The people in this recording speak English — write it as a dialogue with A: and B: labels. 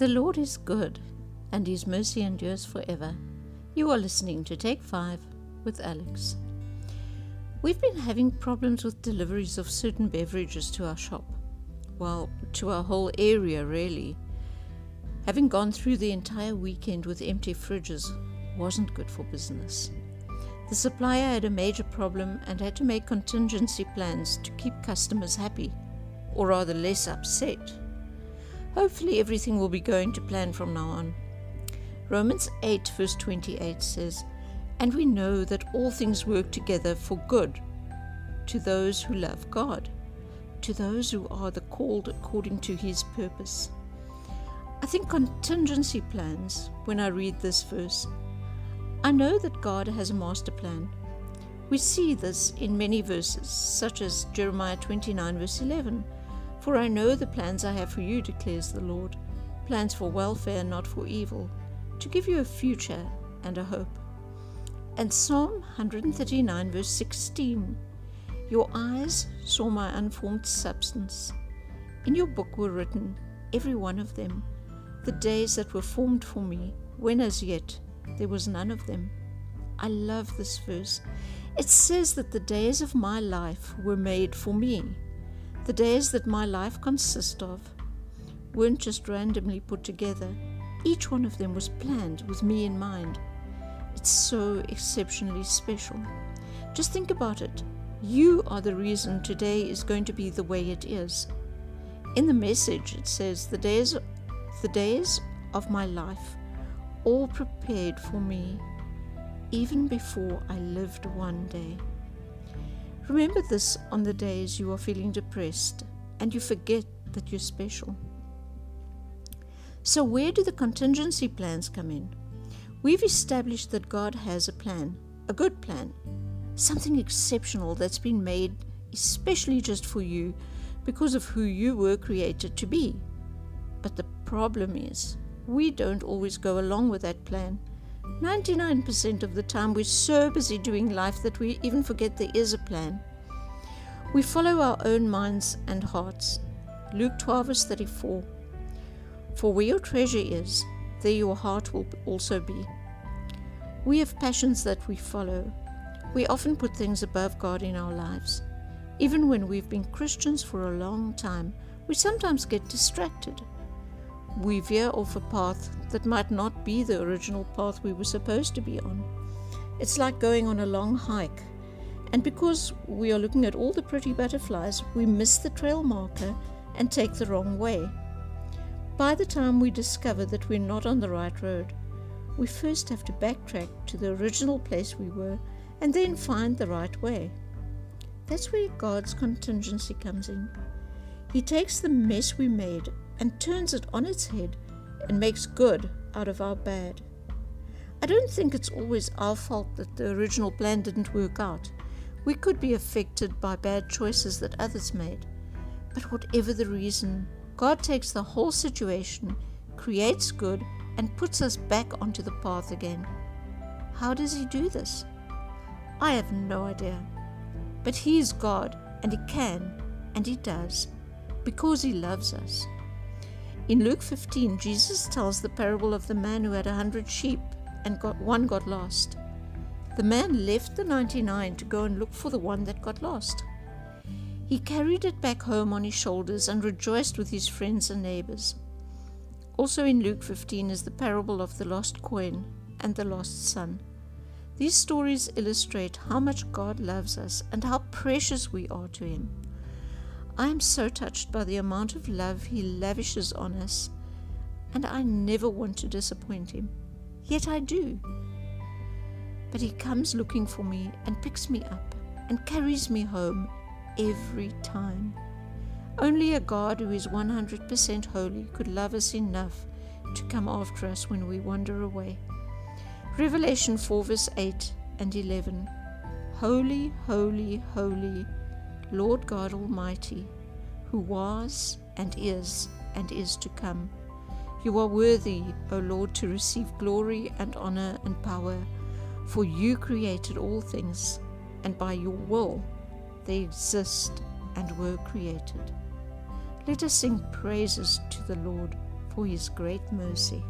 A: The Lord is good, and his mercy endures forever. You are listening to Take 5 with Alex. We've been having problems with deliveries of certain beverages to our shop. Well, to our whole area, really. Having gone through the entire weekend with empty fridges wasn't good for business. The supplier had a major problem and had to make contingency plans to keep customers happy, or rather less upset. Hopefully, everything will be going to plan from now on. Romans 8, verse 28 says, And we know that all things work together for good to those who love God, to those who are the called according to his purpose. I think contingency plans when I read this verse. I know that God has a master plan. We see this in many verses, such as Jeremiah 29, verse 11 for I know the plans I have for you, declares the Lord plans for welfare, not for evil, to give you a future and a hope. And Psalm 139, verse 16 Your eyes saw my unformed substance. In your book were written, every one of them, the days that were formed for me, when as yet there was none of them. I love this verse. It says that the days of my life were made for me the days that my life consists of weren't just randomly put together. Each one of them was planned with me in mind. It's so exceptionally special. Just think about it. You are the reason today is going to be the way it is. In the message, it says, The days, the days of my life, all prepared for me, even before I lived one day. Remember this on the days you are feeling depressed and you forget that you're special. So, where do the contingency plans come in? We've established that God has a plan, a good plan, something exceptional that's been made especially just for you because of who you were created to be. But the problem is, we don't always go along with that plan 99% of the time, we're so busy doing life that we even forget there is a plan. We follow our own minds and hearts. Luke 12, verse 34 For where your treasure is, there your heart will also be. We have passions that we follow. We often put things above God in our lives. Even when we've been Christians for a long time, we sometimes get distracted we veer off a path that might not be the original path we were supposed to be on. It's like going on a long hike, and because we are looking at all the pretty butterflies, we miss the trail marker and take the wrong way. By the time we discover that we're not on the right road, we first have to backtrack to the original place we were and then find the right way. That's where God's contingency comes in. He takes the mess we made and turns it on its head and makes good out of our bad. I don't think it's always our fault that the original plan didn't work out. We could be affected by bad choices that others made. But whatever the reason, God takes the whole situation, creates good, and puts us back onto the path again. How does He do this? I have no idea. But He is God, and He can, and He does, because He loves us. In Luke 15, Jesus tells the parable of the man who had a hundred sheep and got one got lost. The man left the 99 to go and look for the one that got lost. He carried it back home on his shoulders and rejoiced with his friends and neighbors. Also in Luke 15 is the parable of the lost coin and the lost son. These stories illustrate how much God loves us and how precious we are to Him. I am so touched by the amount of love He lavishes on us, and I never want to disappoint Him. Yet I do. But He comes looking for me and picks me up and carries me home every time. Only a God who is 100% holy could love us enough to come after us when we wander away. Revelation 4, verse 8 and 11 Holy, holy, holy Lord God Almighty, who was and is and is to come. You are worthy, O Lord, to receive glory and honor and power, for you created all things, and by your will they exist and were created. Let us sing praises to the Lord, for his great mercy.